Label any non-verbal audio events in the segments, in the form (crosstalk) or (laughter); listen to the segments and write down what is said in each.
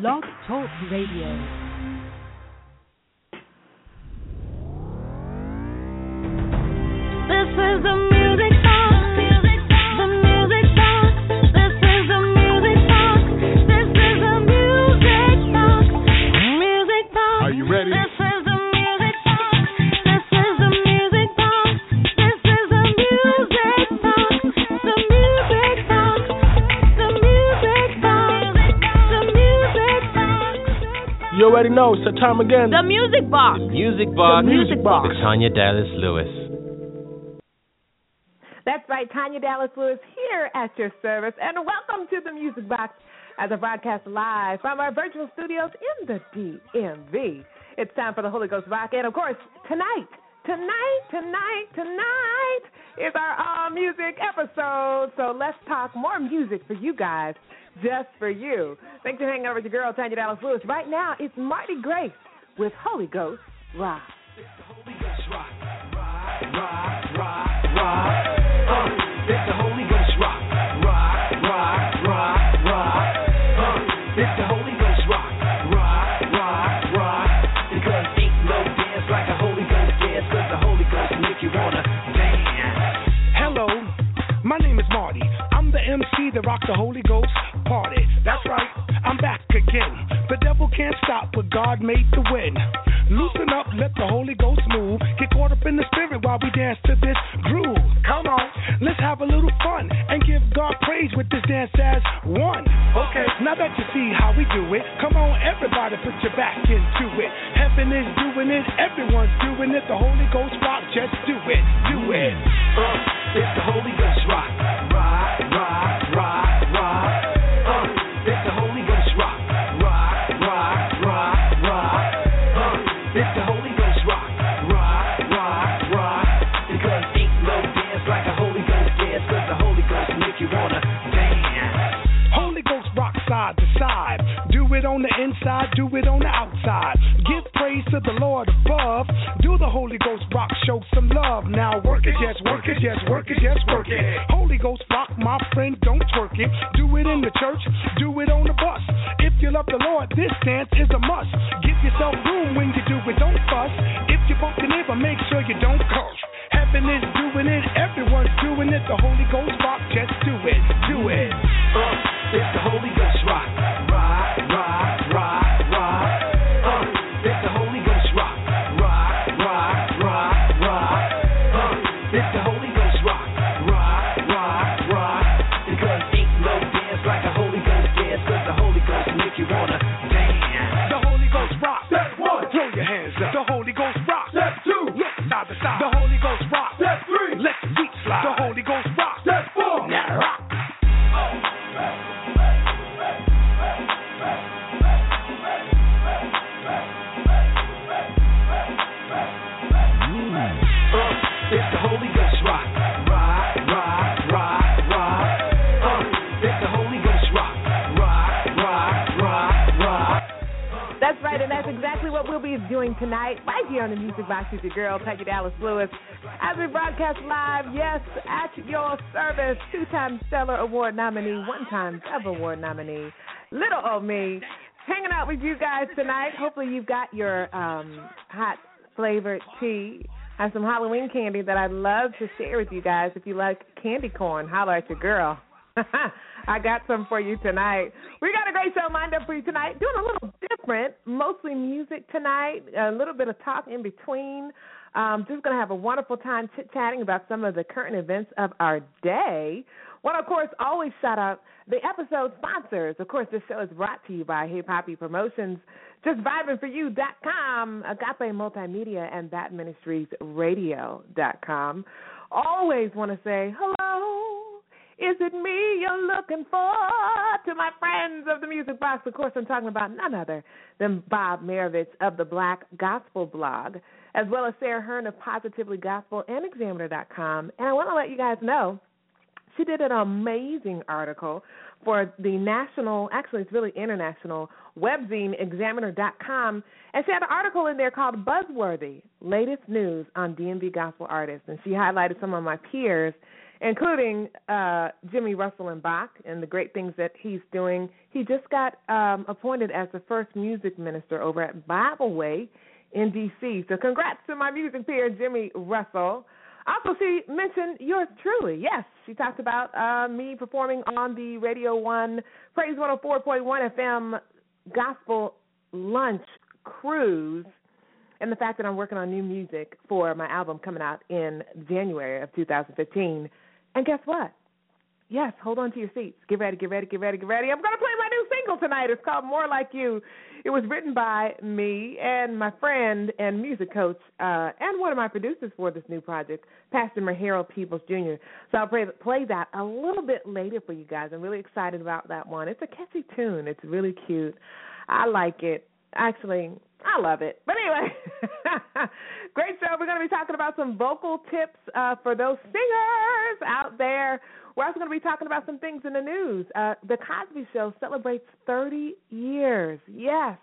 Blog Talk Radio. Already know. It's the time again. The Music Box. Music Box. The Music Box. With Tanya Dallas Lewis. That's right, Tanya Dallas Lewis here at your service, and welcome to the Music Box as a broadcast live from our virtual studios in the DMV. It's time for the Holy Ghost Rock, and of course, tonight, tonight, tonight, tonight is our all music episode. So let's talk more music for you guys, just for you. Thanks for hanging out with your girl, Tanya Dallas Lewis. Right now, it's Marty Grace with Holy Ghost Rock. It's the Holy Ghost rock, rock, rock, rock, rock. Uh, the Holy Ghost rock, rock, rock, rock. Rock. Uh, the Holy Ghost Rock. Rock, rock, rock. Because ain't no dance like a Holy Ghost dance, the Holy Ghost make you wanna dance. Hello, my name is Marty. I'm the MC that rock the Holy Ghost party. That's right, I'm back again. The devil can't stop what God made to win. Loosen up, let the Holy Ghost move. Get caught up in the spirit while we dance to this groove. Come on, let's have a little fun and give God praise with this dance as one. Okay, now that you see how we do it, come on, everybody, put your back into it. Heaven is doing it, everyone's doing it. The Holy Ghost rock, just do it, do it. Uh, it's the Holy Ghost rock, yes, work it, yes, work it, on the inside, do it on outside. Give praise to the Lord above. Do the holy ghost rock show some love. Now workers yes, work it. Holy Ghost rock, my friend, don't Do it in the church, do it on the bus. If you love the Lord, this dance is a must. Give yourself room when you do it, don't fuss. If you bump your neighbor, make sure you don't curse. Heaven is doing it, everyone's doing it. The Holy Ghost rock, just do it, do it. Uh, it's the Holy Music your girl, Peggy Dallas Lewis, as we broadcast live, yes, at your service. Two time Stellar Award nominee, one time Dove Award nominee, little old me, hanging out with you guys tonight. Hopefully, you've got your um, hot flavored tea. I have some Halloween candy that I'd love to share with you guys. If you like candy corn, holler at your girl. (laughs) I got some for you tonight. We got a great show lined up for you tonight. Doing a little different, mostly music tonight, a little bit of talk in between. Um, just going to have a wonderful time chit chatting about some of the current events of our day. Want of course, always shout out the episode sponsors. Of course, this show is brought to you by Hip Hoppy Promotions, Just JustVibingForYou.com, Agape Multimedia, and BapMinistriesRadio.com. Always want to say hello. Is it me you're looking for? To my friends of the Music Box, of course, I'm talking about none other than Bob Marovich of the Black Gospel blog, as well as Sarah Hearn of Positively Gospel and Examiner.com. And I want to let you guys know she did an amazing article for the national, actually, it's really international, webzine examiner.com. And she had an article in there called Buzzworthy Latest News on DMV Gospel Artists. And she highlighted some of my peers including uh, Jimmy Russell and Bach and the great things that he's doing. He just got um, appointed as the first music minister over at Bible Way in D.C. So congrats to my music peer, Jimmy Russell. Also, she mentioned yours truly. Yes, she talked about uh, me performing on the Radio 1 Praise 104.1 FM Gospel Lunch Cruise and the fact that I'm working on new music for my album coming out in January of 2015. And guess what? Yes, hold on to your seats. Get ready, get ready, get ready, get ready. I'm going to play my new single tonight. It's called More Like You. It was written by me and my friend and music coach uh, and one of my producers for this new project, Pastor Harold Peoples Jr. So I'll play, play that a little bit later for you guys. I'm really excited about that one. It's a catchy tune. It's really cute. I like it. Actually, I love it. But anyway, (laughs) great show. We're going to be talking about some vocal tips uh, for those singers out there. We're also going to be talking about some things in the news. Uh, the Cosby Show celebrates 30 years. Yes.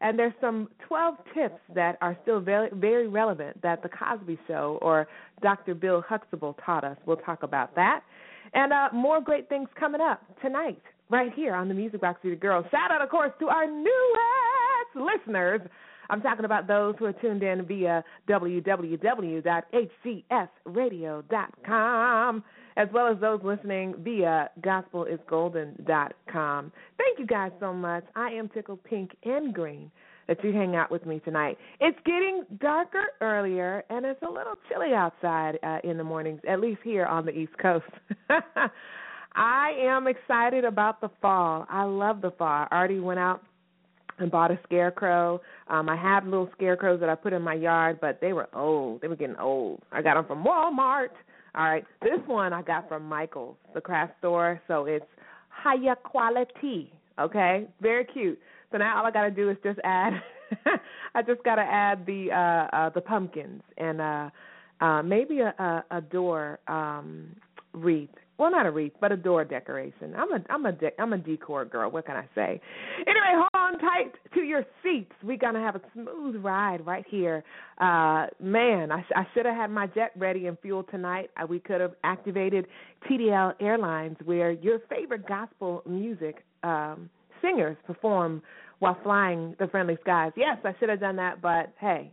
And there's some 12 tips that are still very, very relevant that the Cosby Show or Dr. Bill Huxtable taught us. We'll talk about that. And uh, more great things coming up tonight, right here on the Music Box the Girls. Shout out, of course, to our newest listeners. I'm talking about those who are tuned in via www.hcsradio.com, as well as those listening via gospelisgolden.com. Thank you guys so much. I am tickled pink and green that you hang out with me tonight. It's getting darker earlier, and it's a little chilly outside uh, in the mornings, at least here on the East Coast. (laughs) I am excited about the fall. I love the fall. I already went out and bought a scarecrow. Um, I have little scarecrows that I put in my yard, but they were old. They were getting old. I got them from Walmart. All right, this one I got from Michael's, the craft store. So it's higher quality. Okay, very cute. So now all I got to do is just add. (laughs) I just got to add the uh, uh the pumpkins and uh uh maybe a a, a door um wreath well, not a wreath, but a door decoration. I'm a I'm a de- I'm a decor girl. What can I say? Anyway, hold on tight to your seats. We're gonna have a smooth ride right here. Uh, man, I, I should have had my jet ready and fuel tonight. Uh, we could have activated TDL Airlines, where your favorite gospel music um, singers perform while flying the friendly skies. Yes, I should have done that, but hey,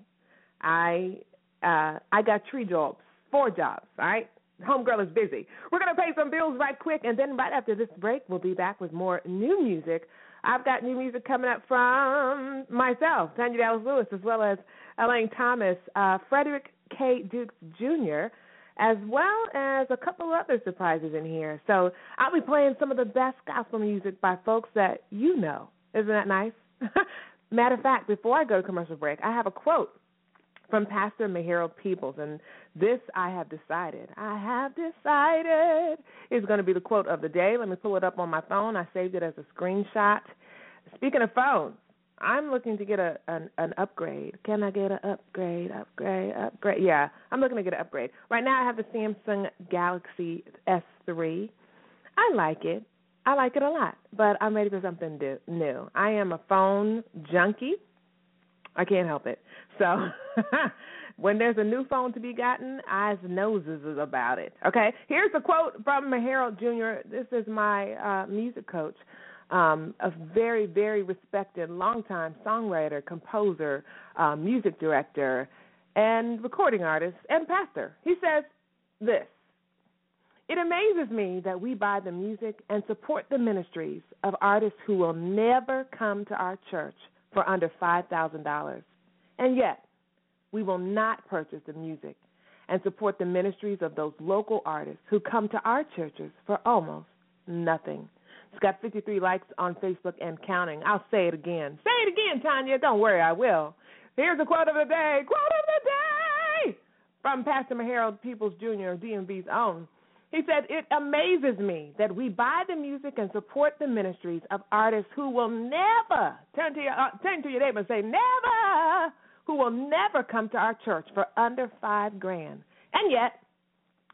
I uh, I got three jobs, four jobs. All right Homegirl is busy. We're going to pay some bills right quick, and then right after this break, we'll be back with more new music. I've got new music coming up from myself, Tanya Dallas Lewis, as well as Elaine Thomas, uh, Frederick K. Dukes Jr., as well as a couple of other surprises in here. So I'll be playing some of the best gospel music by folks that you know. Isn't that nice? (laughs) Matter of fact, before I go to commercial break, I have a quote from Pastor Maharold Peoples, and this I have decided. I have decided is going to be the quote of the day. Let me pull it up on my phone. I saved it as a screenshot. Speaking of phones, I'm looking to get a an, an upgrade. Can I get an upgrade? Upgrade? Upgrade? Yeah, I'm looking to get an upgrade. Right now, I have the Samsung Galaxy S3. I like it. I like it a lot, but I'm ready for something new. I am a phone junkie. I can't help it. So (laughs) when there's a new phone to be gotten, eyes and noses is about it. Okay, here's a quote from Harold Jr. This is my uh, music coach, um, a very, very respected, longtime songwriter, composer, uh, music director, and recording artist and pastor. He says this. It amazes me that we buy the music and support the ministries of artists who will never come to our church for under $5,000. And yet, we will not purchase the music and support the ministries of those local artists who come to our churches for almost nothing. It's got 53 likes on Facebook and counting. I'll say it again. Say it again, Tanya. Don't worry, I will. Here's the quote of the day. Quote of the day from Pastor Harold Peoples Jr., DMV's own. He said, It amazes me that we buy the music and support the ministries of artists who will never turn to your uh, turn to your neighbor and say, Never who will never come to our church for under five grand. And yet,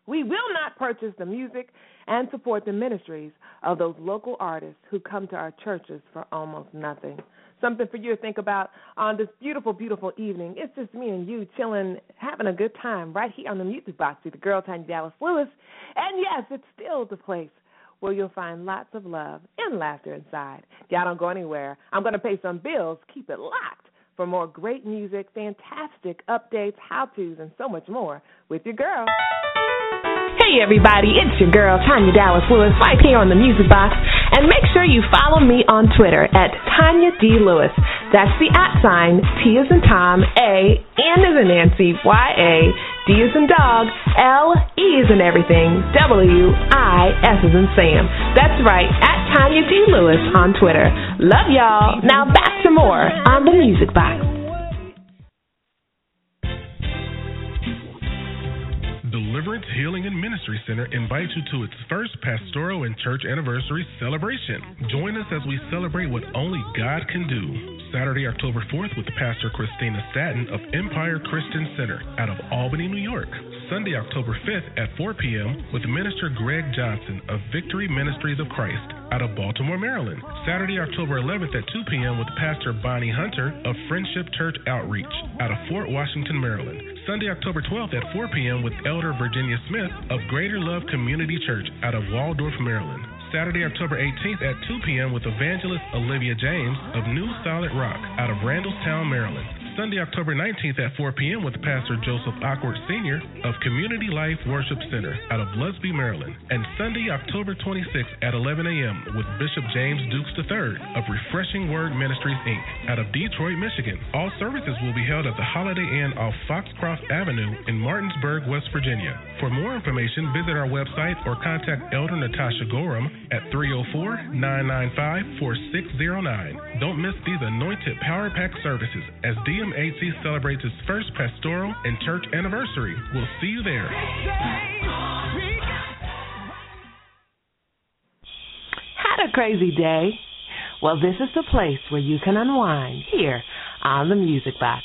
we will not purchase the music and support the ministries of those local artists who come to our churches for almost nothing. Something for you to think about on this beautiful, beautiful evening. It's just me and you chilling, having a good time right here on the Music Box with the girl Tanya Dallas Lewis. And yes, it's still the place where you'll find lots of love and laughter inside. Y'all don't go anywhere. I'm going to pay some bills. Keep it locked for more great music, fantastic updates, how to's, and so much more with your girl. Hey everybody, it's your girl Tanya Dallas Lewis right here on the Music Box, and make sure you follow me on Twitter at Tanya D Lewis. That's the at sign T is in Tom, A, N is in Nancy, Y A, D is in dog, L E is in everything, W I S is in Sam. That's right, at Tanya D Lewis on Twitter. Love y'all. Now back to more on the Music Box. Healing and Ministry Center invites you to its first pastoral and church anniversary celebration. Join us as we celebrate what only God can do. Saturday, October 4th, with Pastor Christina Staton of Empire Christian Center out of Albany, New York. Sunday, October 5th at 4 p.m. with Minister Greg Johnson of Victory Ministries of Christ out of Baltimore, Maryland. Saturday, October 11th at 2 p.m. with Pastor Bonnie Hunter of Friendship Church Outreach out of Fort Washington, Maryland. Sunday, October 12th at 4 p.m. with Elder Virginia Smith of Greater Love Community Church out of Waldorf, Maryland. Saturday, October 18th at 2 p.m. with Evangelist Olivia James of New Solid Rock out of Randallstown, Maryland. Sunday, October 19th at 4 p.m. with Pastor Joseph Awkward Sr. of Community Life Worship Center out of Lusby, Maryland. And Sunday, October 26th at 11 a.m. with Bishop James Dukes III of Refreshing Word Ministries, Inc. out of Detroit, Michigan. All services will be held at the Holiday Inn off Foxcroft Avenue in Martinsburg, West Virginia. For more information, visit our website or contact Elder Natasha Gorham at 304 995 4609. Don't miss these anointed Power Pack services as DMHC celebrates its first pastoral and church anniversary. We'll see you there. Had a crazy day? Well, this is the place where you can unwind here on the Music Box.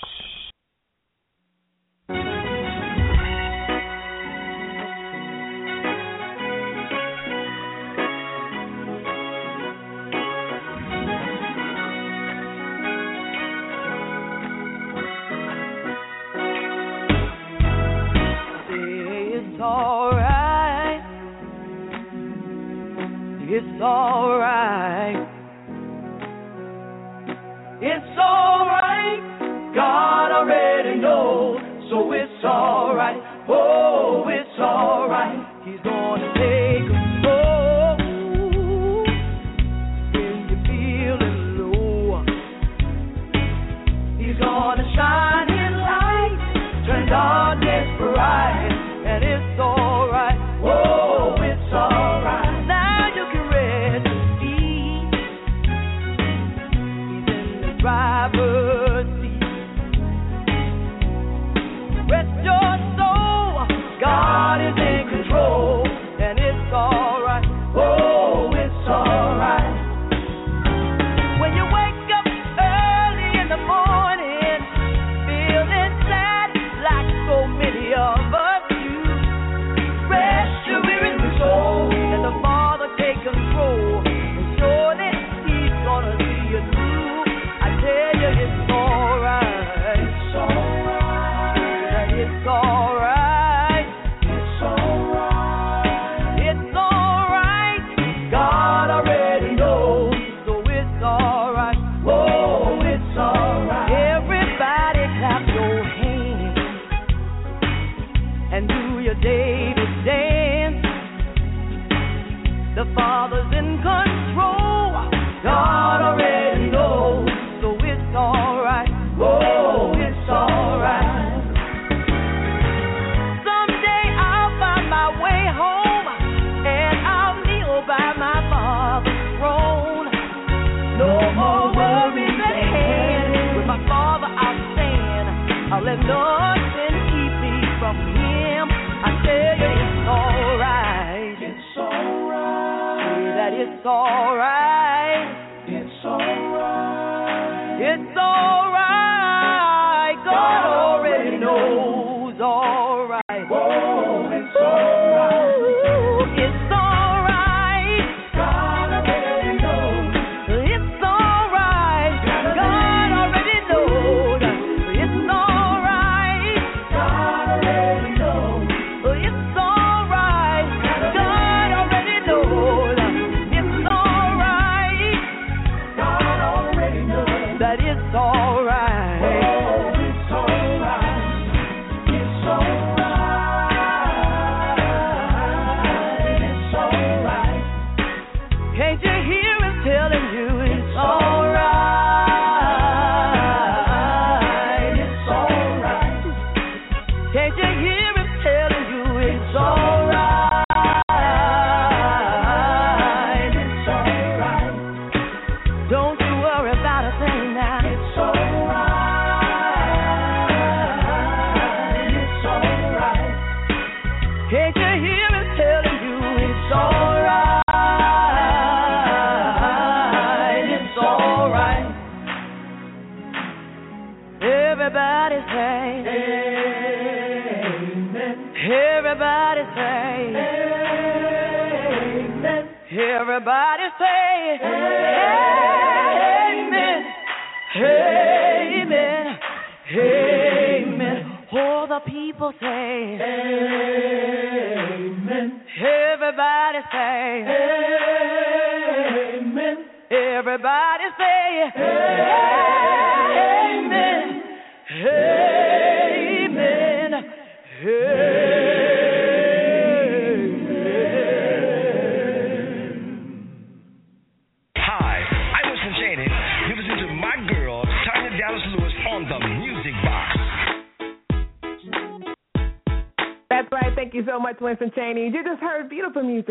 It's alright. It's alright. God already knows, so it's alright. Oh, it's alright.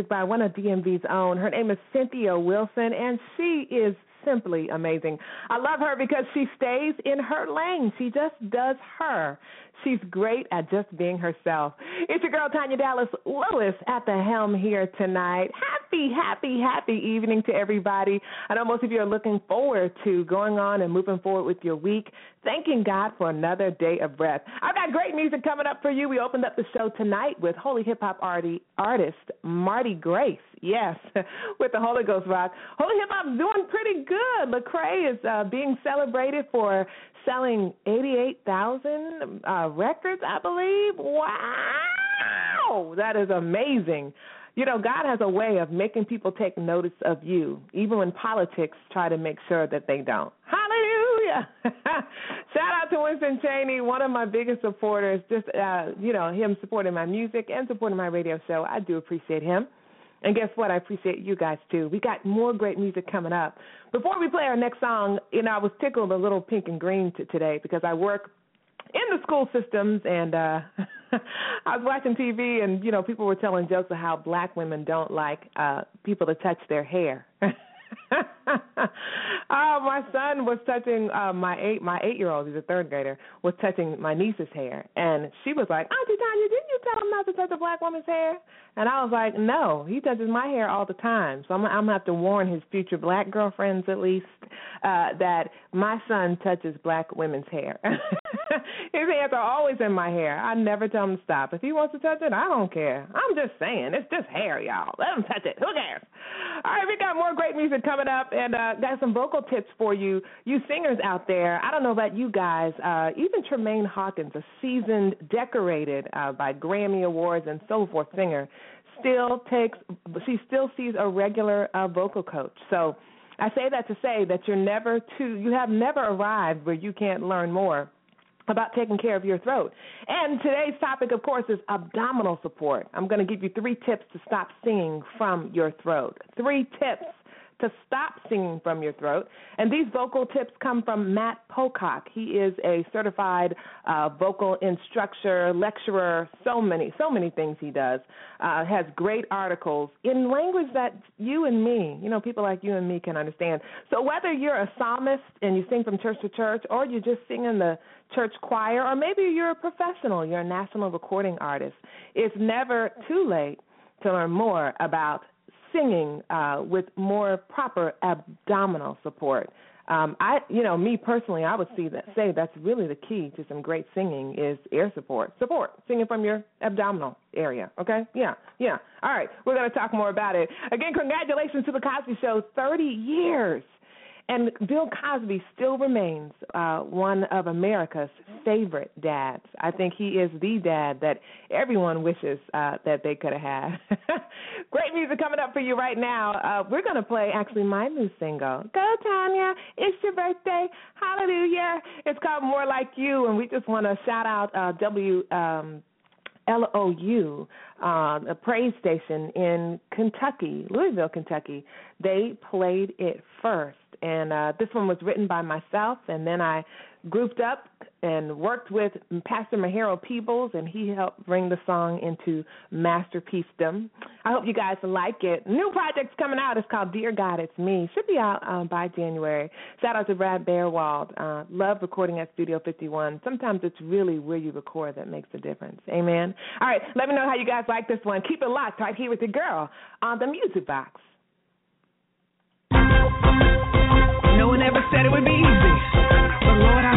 Music by one of DMV's own. Her name is Cynthia Wilson, and she is simply amazing. I love her because she stays in her lane. She just does her. She's great at just being herself. It's your girl, Tanya Dallas Lewis, at the helm here tonight. Happy, happy, happy happy evening to everybody. I know most of you are looking forward to going on and moving forward with your week, thanking God for another day of breath. I've got great music coming up for you. We opened up the show tonight with holy hip hop artist Marty Grace. Yes, (laughs) with the Holy Ghost Rock. Holy Hip Hop's doing pretty good. Lecrae is uh, being celebrated for selling 88,000 uh, records, I believe. Wow, that is amazing. You know, God has a way of making people take notice of you, even when politics try to make sure that they don't. Hallelujah. (laughs) Shout out to Winston Cheney, one of my biggest supporters. Just, uh, you know, him supporting my music and supporting my radio show. I do appreciate him. And guess what? I appreciate you guys too. We got more great music coming up. Before we play our next song, you know, I was tickled a little pink and green t- today because I work in the school systems and uh (laughs) I was watching TV and you know people were telling jokes of how black women don't like uh people to touch their hair. (laughs) oh, my son was touching uh, my eight my eight year old, he's a third grader, was touching my niece's hair, and she was like, Auntie Tanya, didn't you tell him not to touch a black woman's hair? And I was like, No, he touches my hair all the time, so I'm, I'm gonna have to warn his future black girlfriends at least uh, that my son touches black women's hair. (laughs) his hands are always in my hair. I never tell him to stop. If he wants to touch it, I don't care. I'm just saying, it's just hair, y'all. Let him touch it. Who cares? All right, we got more great music coming up, and uh, got some vocal tips for you, you singers out there. I don't know about you guys. Uh, even Tramaine Hawkins, a seasoned, decorated uh, by Grammy Awards and so forth singer, still takes. She still sees a regular uh, vocal coach. So. I say that to say that you're never too you have never arrived where you can't learn more about taking care of your throat. And today's topic, of course, is abdominal support. I'm going to give you three tips to stop singing from your throat. Three tips to stop singing from your throat. And these vocal tips come from Matt Pocock. He is a certified uh, vocal instructor, lecturer, so many, so many things he does. Uh, has great articles in language that you and me, you know, people like you and me can understand. So whether you're a psalmist and you sing from church to church, or you just sing in the church choir, or maybe you're a professional, you're a national recording artist, it's never too late to learn more about singing uh, with more proper abdominal support. Um, I, you know, me personally, I would see that say that's really the key to some great singing is air support, support, singing from your abdominal area. Okay, yeah, yeah. All right, we're to talk more about it. Again, congratulations to the Cosby Show, 30 years. And Bill Cosby still remains uh, one of America's favorite dads. I think he is the dad that everyone wishes uh, that they could have had. (laughs) Great music coming up for you right now. Uh, we're going to play actually my new single. Go, Tanya. It's your birthday. Hallelujah. It's called More Like You, and we just want to shout out uh, W. Um, LOU, uh, a praise station in Kentucky, Louisville, Kentucky. They played it first. And uh, this one was written by myself, and then I grouped up and worked with Pastor Mahero Peoples, and he helped bring the song into masterpiecedom. I hope you guys like it. New project's coming out. It's called Dear God, It's Me. Should be out uh, by January. Shout out to Brad Bearwald. Uh, love recording at Studio 51. Sometimes it's really where you record that makes a difference. Amen. All right, let me know how you guys like this one. Keep it locked right here with the girl on the Music Box. One said it would be easy. But Lord, I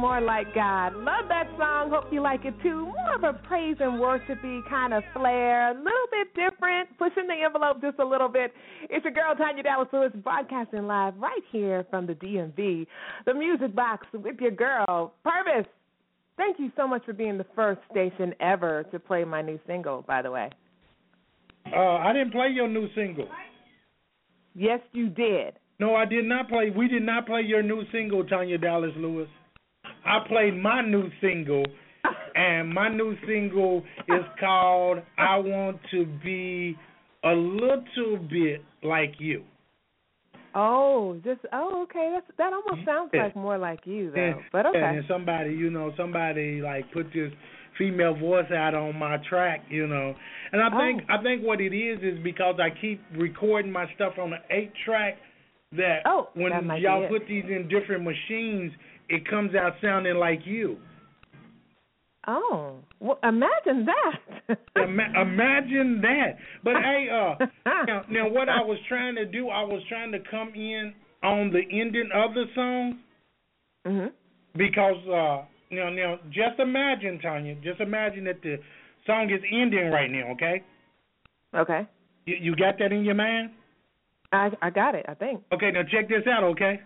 More Like God. Love that song. Hope you like it too. More of a praise and worshipy kind of flair. A little bit different, pushing the envelope just a little bit. It's your girl, Tanya Dallas Lewis, broadcasting live right here from the DMV, the Music Box with your girl, Purvis. Thank you so much for being the first station ever to play my new single, by the way. Uh, I didn't play your new single. Yes, you did. No, I did not play. We did not play your new single, Tanya Dallas Lewis. I played my new single, (laughs) and my new single is called "I Want to Be a Little Bit Like You." Oh, just oh, okay. That's that almost sounds like more like you though. And, But okay. and somebody, you know, somebody like put this female voice out on my track, you know. And I think Oh. I think what it is is because I keep recording my stuff on an eight track that Oh, when that y'all put these in different machines, it comes out sounding like you. Oh, well, imagine that. Ima- imagine that. But hey, uh, (laughs) now, now what I was trying to do, I was trying to come in on the ending of the song hmm because uh, now, now, just imagine, Tanya, just imagine that the song is ending right now. Okay, Okay. you, you got that in your mind? I I got it. I think. Okay, now check this out. Okay.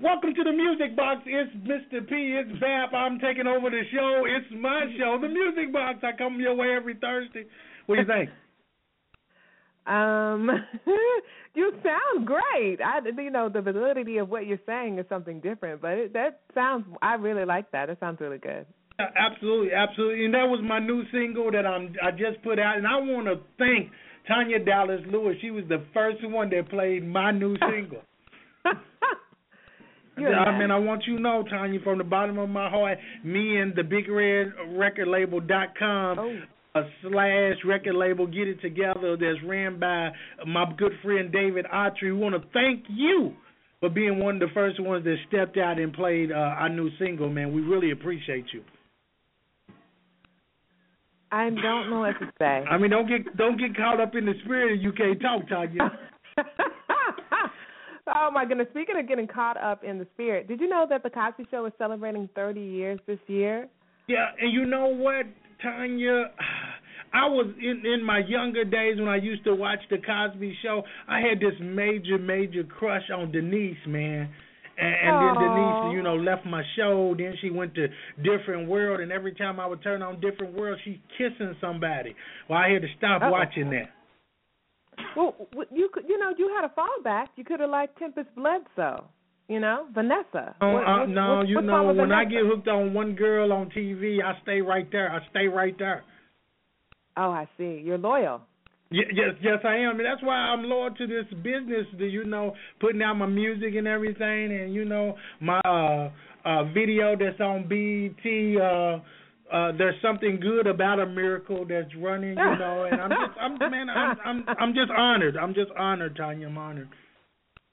Welcome to the Music Box. It's Mr. P. It's Bap. I'm taking over the show. It's my show, the Music Box. I come your way every Thursday. What do you think? (laughs) Um, (laughs) you sound great. I, you know, the validity of what you're saying is something different, but it, that sounds. I really like that. It sounds really good. Absolutely, absolutely. And that was my new single that I'm I just put out and I wanna thank Tanya Dallas Lewis. She was the first one that played my new (laughs) single. (laughs) I mean, I want you to know, Tanya, from the bottom of my heart, me and the Big Red Record Label dot com Oh. slash record label get it together that's ran by my good friend David Autry. We want to thank you for being one of the first ones that stepped out and played uh, our new single, man. We really appreciate you. I don't know what to say. I mean, don't get don't get caught up in the spirit. You can't talk, Tanya. (laughs) oh my goodness! Speaking of getting caught up in the spirit, did you know that the Cosby Show is celebrating 30 years this year? Yeah, and you know what, Tanya? (sighs) I was in in my younger days when I used to watch the Cosby Show. I had this major, major crush on Denise, man. And, and then Denise, you know, left my show. Then she went to Different World, and every time I would turn on Different World, she's kissing somebody. Well, I had to stop Uh-oh. watching that. Well, you could, you know, you had a fallback. You could have liked Tempestt Bledsoe. You know, Vanessa. Oh, What- uh, what- no, what- you know, when I get hooked on one girl on TV, I stay right there. I stay right there. Oh, I see. You're loyal. Ye- Yes, yes, I am, and that's why I'm loyal to this business. Do you know, putting out my music and everything, and you know, my uh, uh, video that's on BET. Uh, uh, there's something good about a miracle that's running, you know, and I'm just, I'm, man, I'm, I'm, I'm just honored. I'm just honored, Tanya. I'm honored.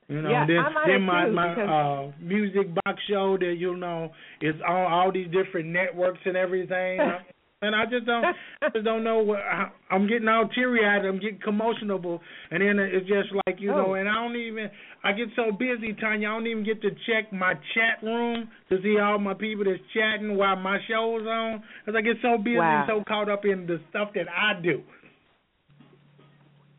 You know, Yeah, then, I'm then my too, my because- uh, music box show that you know is on all these different networks and everything. (laughs) And I just don't, I (laughs) just don't know what I, I'm getting all teary eyed. I'm getting commotionable, and then it's just like you know. Oh. And I don't even, I get so busy, Tanya. I don't even get to check my chat room to see all my people that's chatting while my show's on, because I get so busy Wow. and so caught up in the stuff that I do.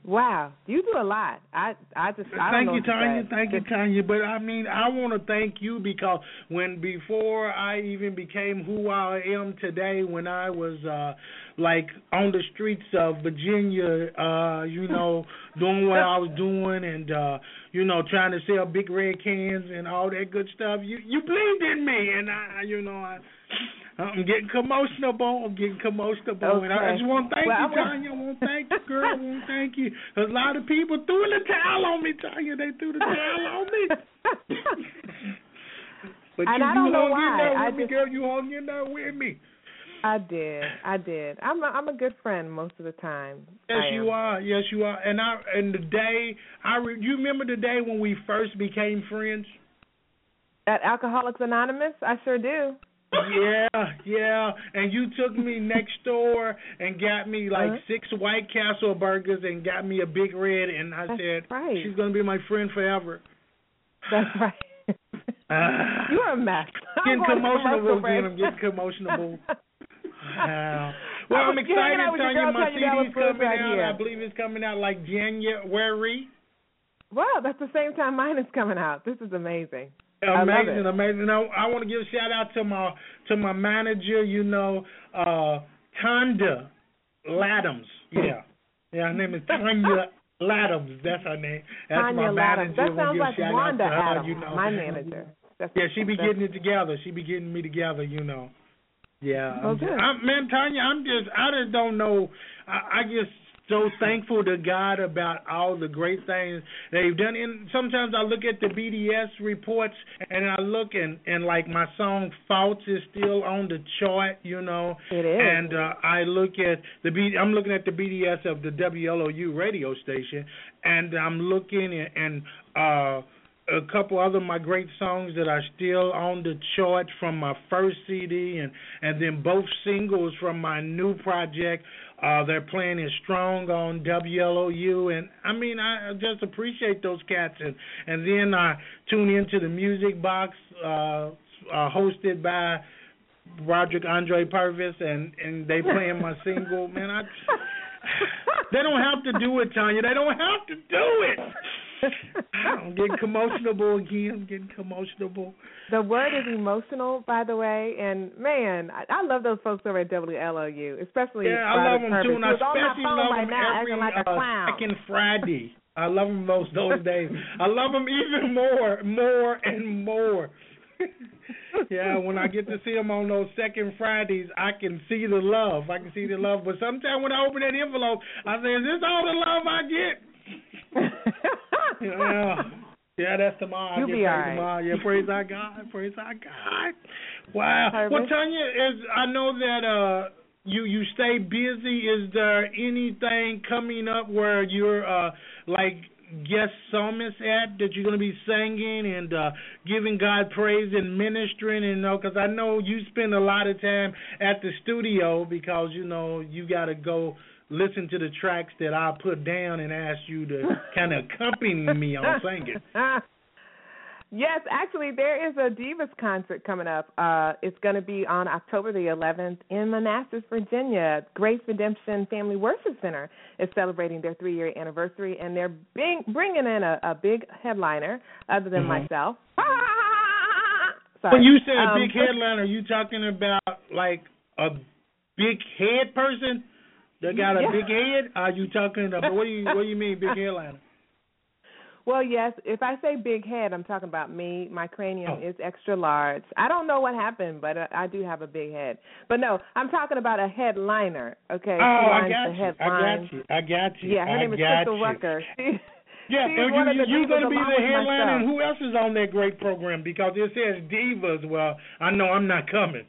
Wow, you do a lot. I I just I don't Thank you, Tanya. Thank you, Tanya. But I mean, I want to thank you because when before I even became who I am today, when I was uh like on the streets of Virginia, uh, you know, (laughs) doing what I was doing and uh, you know, trying to sell big red cans and all that good stuff, you you believed in me, and I, you know, I. I'm getting commotionable. I'm getting commotionable, and I, just want to thank Well, you, Tanya. I want to thank you, girl. I want to thank you. a lot of people threw the towel on me, Tanya. They threw the towel on me. (laughs) but And you, I don't you know hung why. in there I with me, just- girl. You hung in there with me. I did. I did. I'm a, I'm a good friend most of the time. Yes, you are. Yes, you are. And I and the day I re, you remember the day when we first became friends? At Alcoholics Anonymous, I sure do. Yeah, yeah. And you took me next door and got me like Uh-huh. six White Castle burgers and got me a big red, and I That's said right. she's gonna be my friend forever. That's right. Ah. You're a mess. Getting going commotional break. I'm getting commotional. (laughs) Wow. Well, I'm was hanging out excited, your Tanya. girl, My CD's coming out. here. I believe it's coming out like January. Wow, that's the same time mine is coming out. This is amazing. Amazing, amazing. I, I want to give a shout out to my to my manager. You know, uh, Tonda Laddams. Yeah, yeah. Her name is Tanya (laughs) Laddams. That's her name. That's Tanya my Laddams. manager. That sounds like Wanda Adams, you know. my manager. That's, Yeah, she be getting it together. She be getting me together. You know. Yeah, good. I'm, man, Tanya, I'm just, I just don't know. I, I just so thankful to God about all the great things they've done. And sometimes I look at the BDS reports and I look and and like my song "Faults" is still on the chart, you know. It is. And uh, I look at the B. I'm looking at the BDS of the WLOU radio station, and I'm looking and. and uh a couple other my great songs that are still on the chart from my first CD and and then both singles from my new project uh they're playing it strong on WLOU and I mean I I just appreciate those cats and and then I tune into the music box uh, uh hosted by Roderick Andre Purvis and and they playing my single. Man I (laughs) they don't have to do it Tanya. They don't have to do it I'm getting commotionable again. I'm getting commotionable. The word is emotional, by the way, and man, I, I love those folks over at WLOU, especially. Yeah, I love them Purvis, too, and I who's on my especially love right them every like a uh, second Friday. I love them those those days. I love them even more, more and more. (laughs) yeah, when I get to see them on those second Fridays, I can see the love. I can see the love. But sometimes when I open that envelope, I say, "Is this all the love I get?" Yeah. Yeah, that's tomorrow. You'll get be all right. tomorrow. Yeah, praise our God. Praise our God. Wow. Well, Tanya, is I know that uh you you stay busy. Is there anything coming up where you're uh like guest psalmist at that you're going to be singing and uh giving God praise and ministering and you know cuz I know you spend a lot of time at the studio because you know you got to go listen to the tracks that I put down and ask you to kind of (laughs) accompany me on singing. (laughs) yes, actually, there is a Divas concert coming up. Uh, it's going to be on October the 11th in Manassas, Virginia. Grace Redemption Family Worship Center is celebrating their three-year anniversary, and they're being, bringing in a, a big headliner other than Mhm. myself. (laughs) Sorry. When you say a Um, big headliner, are you talking about like a big head person that got a Yeah. big head? Are you talking about what do you what do you mean big headliner? (laughs) Well, yes. If I say big head, I'm talking about me. My cranium Oh. is extra large. I don't know what happened, but uh, I do have a big head. But no, I'm talking about a headliner. Okay. oh, I got you. I got you. I got you. Yeah, her I name is Crystal you. Rucker. (laughs) She, Yeah, she's and one you, of the you, you're going to be the headliner, and who else is on that great program? Because it says divas. Well, I know I'm not coming.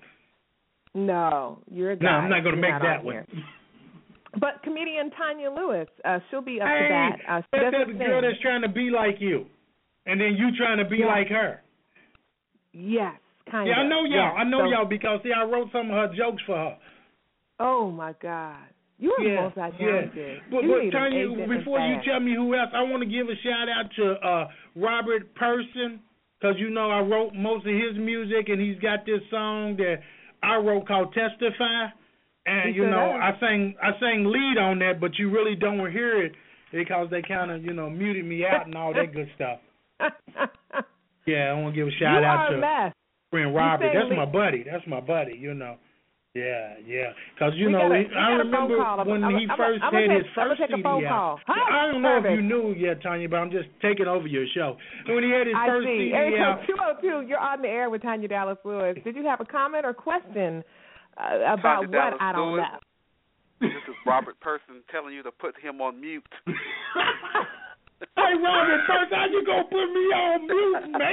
No, you're a guy. No, I'm not going to make that on one. (laughs) But comedian Tanya Lewis, uh, she'll be up hey, to that. Uh, that's that girl that's trying to be like you, and then you trying to be Yeah. like her. Yes, kind Yeah, of. I know y'all. I know So- y'all because see, I wrote some of her jokes for her. Oh my God, you're yeah, multi-talented. yeah. But, you but Tanya, before you tell me who else, I want to give a shout out to uh Robert Person because you know I wrote most of his music, and he's got this song that I wrote called Testify, and you know. Oh. I sang I sang lead on that, but you really don't hear it because they kind of you know muted me out and all that good stuff. (laughs) Yeah, I want to give a shout you out to mess. friend Robert. That's my buddy. That's my buddy. You know. Yeah, yeah. Because you We know, got a- he- we I remember when I'm- he I'm- 1st I'm had his take- gonna first CD out. call. I don't know if you knew yet, Tanya, but I'm just taking over your show. When he had his I first see. CD Area out, (laughs) 202, you're on the air with Tanya Dallas Lewis. Did you have a comment or question uh, about Tanya what? Dallas I don't Lewis. know. This is Robert Person telling you to put him on mute. (laughs) (laughs) hey Robert, first how you gonna put me on mute, man?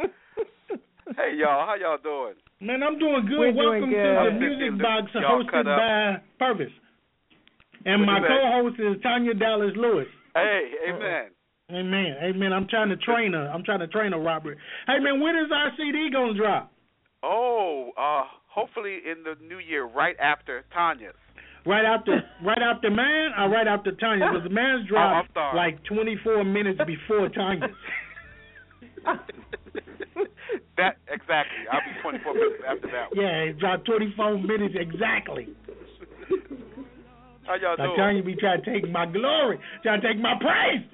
(laughs) hey y'all, how y'all doing? Man, I'm doing good. We're doing Welcome good. to the Music Box hosted by Purvis. And my co-host is Tanya Dallas Lewis. Hey, amen. Amen. Amen. I'm trying to train her. I'm trying to train her, Robert. Hey man, when is our CD gonna drop? Oh, uh, hopefully in the new year, right after Tanya's. Right after, right after man, or right after Tanya? Because (laughs) the man's Oh, drop like 24 minutes before Tanya's. (laughs) that exactly. I'll be 24 minutes after that. One. Yeah, it's about 24 minutes exactly. How y'all doing? you, be trying to take my glory, trying to take my praise.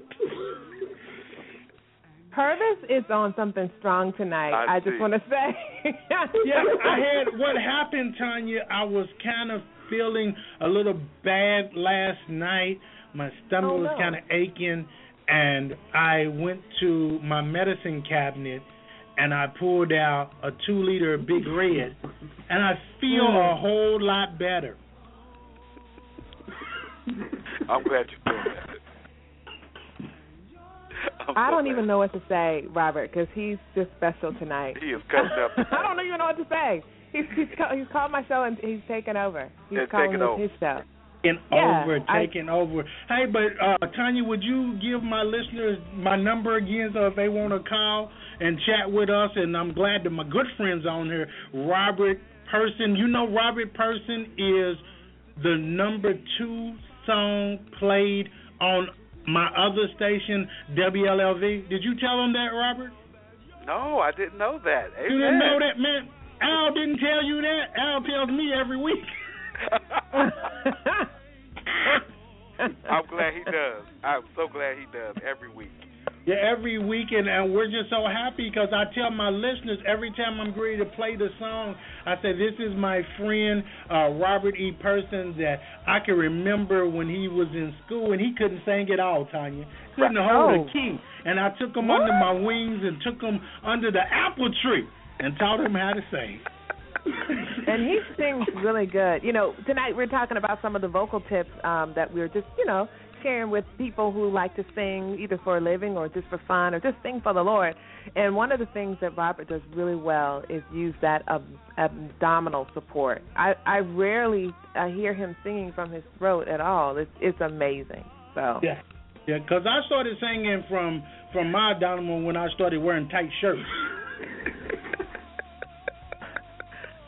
Purvis is on something strong tonight. I I, just want to say. (laughs) yeah, I had what happened, Tanya. I was kind of feeling a little bad last night. My stomach Oh, was kind of aching, and I went to my medicine cabinet and I pulled out a two liter Big Red, and I feel Mm. a whole lot better. I'm glad you're doing that. I'm (laughs) I so don't glad. even know what to say, Robert, because he's just special tonight. He is cutting up. (laughs) I don't even know what to say. He's he's, ca- he's called my show and he's taken over. He's Yeah, calling taking over. his show. Taking Yeah, over, I- taking over. Hey, but uh Tanya, would you give my listeners my number again so if they want to call and chat with us? And I'm glad that my good friends on here, Robert Person. You know, Robert Person is the number two song played on my other station, WLLV. Did you tell them that, Robert? No, I didn't know that. Amen. You didn't know that, man. Al didn't tell you that. Al tells me every week. (laughs) I'm glad he does. I'm so glad he does every week. Yeah, every weekend, and we're just so happy because I tell my listeners every time I'm ready to play the song, I say this is my friend uh, Robert E. Person that I can remember when he was in school and he couldn't sing at all, Tanya. Couldn't hold Oh. a key, and I took him under my wings and took him under the apple tree and taught him how to sing. (laughs) and he sings really good. You know, tonight we're talking about some of the vocal tips um, that we're just, you know, sharing with people who like to sing either for a living or just for fun or just sing for the Lord. And one of the things that Robert does really well is use that ab- abdominal support. I I rarely uh, hear him singing from his throat at all. It's it's amazing. So Yeah, yeah. Because I started singing from from my abdominal when I started wearing tight shirts. (laughs)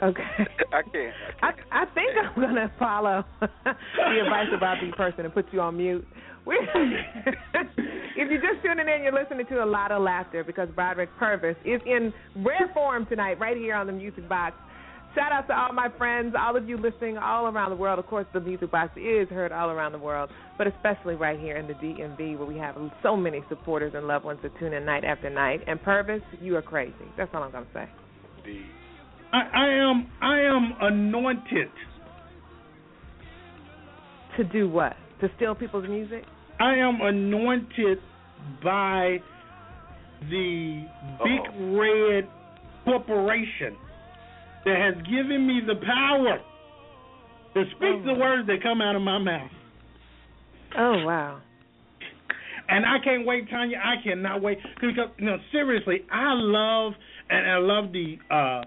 okay. (laughs) I can't. I I think I'm gonna follow (laughs) the advice of Robbie person and put you on mute. We, (laughs) if you're just tuning in, you're listening to a lot of laughter because Broderick Purvis is in rare form tonight, right here on the Music Box. Shout out to all my friends, all of you listening all around the world. Of course, the Music Box is heard all around the world, but especially right here in the DMV where we have so many supporters and loved ones that tune in night after night. And Purvis, you are crazy. That's all I'm gonna say. Indeed. I, I am I am anointed. To do what? To steal people's music? I am anointed by the Big Red Corporation that has given me the power to speak the words that come out of my mouth. Oh wow. And I can't wait, Tanya. I cannot wait because you know seriously, I love and I love the uh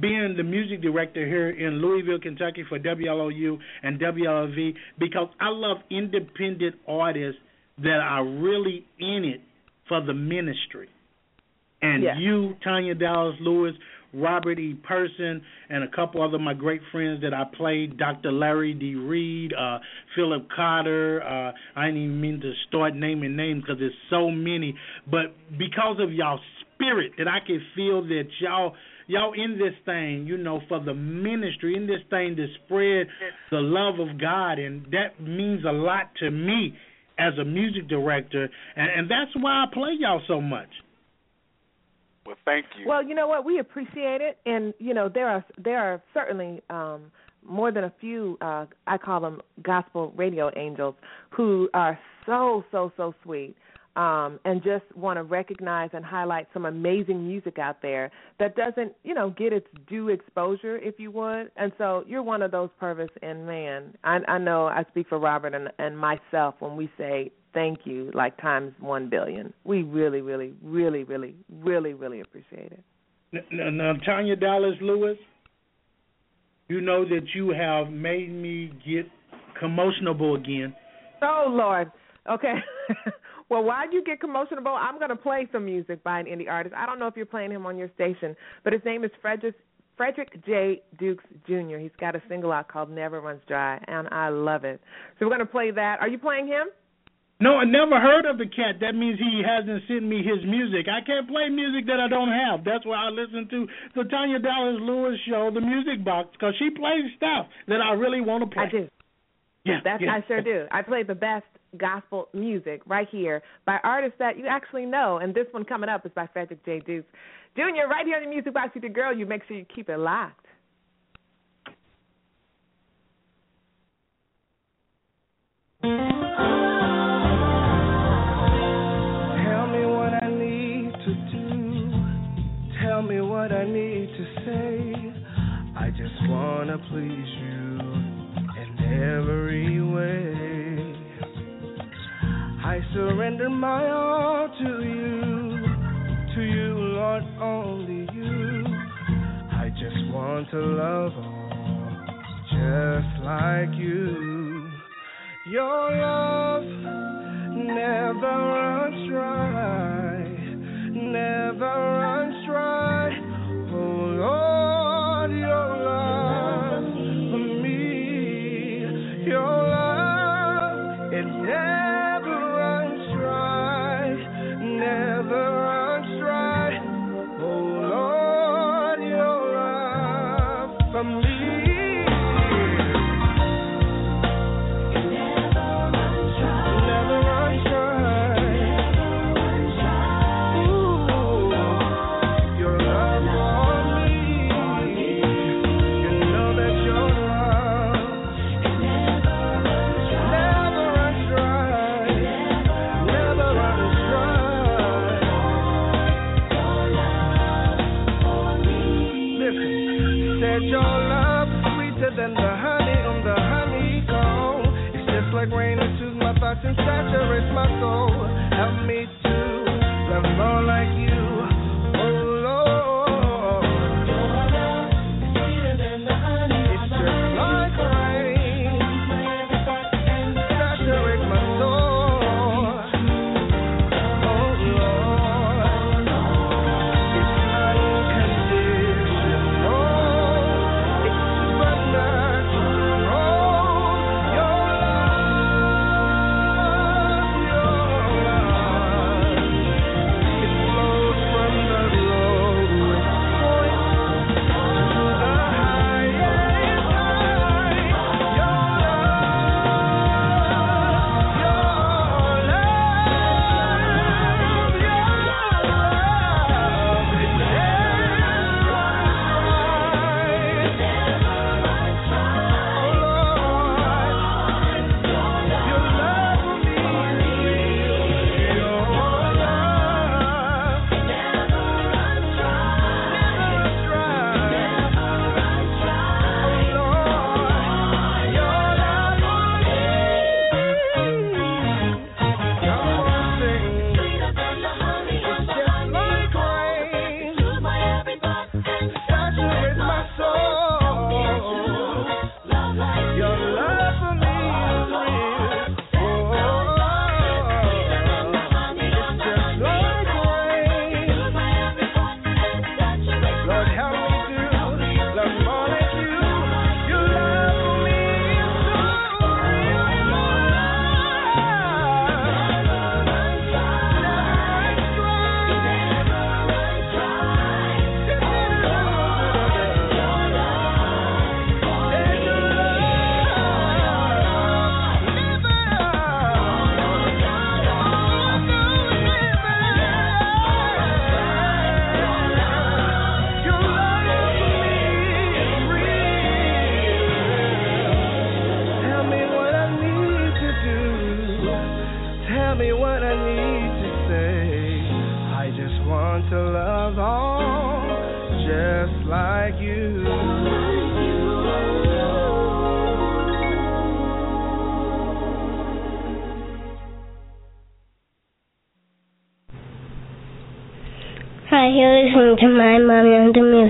being the music director here in Louisville, Kentucky for WLOU and WLV because I love independent artists that are really in it for the ministry. And Yeah. you, Tanya Dallas Lewis, Robert E. Person, and a couple other of my great friends that I played, Dr. Larry D. Reed, uh, Philip Cotter. Uh, I didn't even mean to start naming names because there's so many. But because of y'all spirit, that I can feel that y'all y'all in this thing, you know, for the ministry, in this thing to spread the love of God, and that means a lot to me as a music director, and, and that's why I play y'all so much. Well, thank you. Well, you know what? We appreciate it, and you know there are there are certainly um, more than a few. Uh, I call them gospel radio angels who are so so so sweet. Um, and just want to recognize and highlight some amazing music out there that doesn't, you know, get its due exposure, if you would. And so you're one of those, Purvis. And man, I, I know I speak for Robert and, and myself when we say thank you like times one billion. We really, really, really, really, really, really appreciate it. Now, now, Tanya Dallas Lewis, you know that you have made me get commotionable again. Oh Lord. Okay. (laughs) well, while you get commotionable, I'm going to play some music by an indie artist. I don't know if you're playing him on your station, but his name is Frederick Frederick J. Dukes Jr. He's got a single out called Never Runs Dry, and I love it. So we're going to play that. Are you playing him? No, I never heard of the cat. That means he hasn't sent me his music. I can't play music that I don't have. That's why I listen to the Tanya Dallas Lewis show, the Music Box, because she plays stuff that I really want to play. I do. Yeah, That's yeah. I sure do. I play the best gospel music right here by artists that you actually know, and this one coming up is by Frederick J. Dukes Jr. Right here on the Music Box with your girl. You make sure you keep it locked. Tell me what I need to do. Tell me what I need to say. I just wanna please you in every way. I surrender my all to you, to you, Lord, only you. I just want to love all, just like you. Your love never runs dry, never runs and saturates my soul. Help me to love more like you.